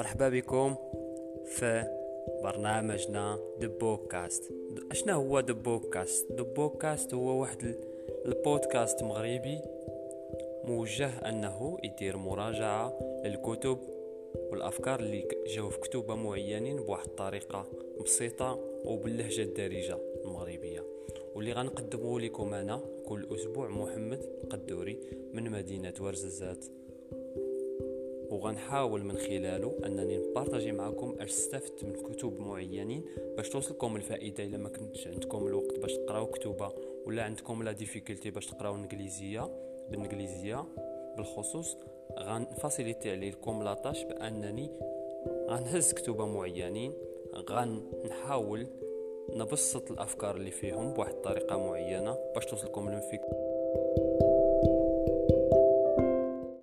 مرحبا بكم في برنامجنا دبوكاست أشنا هو دبوكاست دبوكاست هو واحد البودكاست مغربي موجه أنه يدير مراجعة للكتب والأفكار اللي جاو في كتب معينين بواحد الطريقة بسيطة وباللهجة الدارجة المغربية. واللي غنقدمه لكم أنا كل أسبوع محمد قدوري من مدينة ورزازات. وغنحاول من خلاله أنني ن partager معكم أش استفدت من كتب معينين باش توصلكم الفائدة إلا ما كنتش عندكم الوقت باش تقراو كتبة ولا عندكم la difficulté باش تقراو الانجليزيه بالإنجليزية بالخصوص غن faciliter عليكم la tâche بأنني غنهز كتبة معينين غنحاول نبسط الأفكار اللي فيهم بواحد الطريقة معينة باش توصلكم الفكرة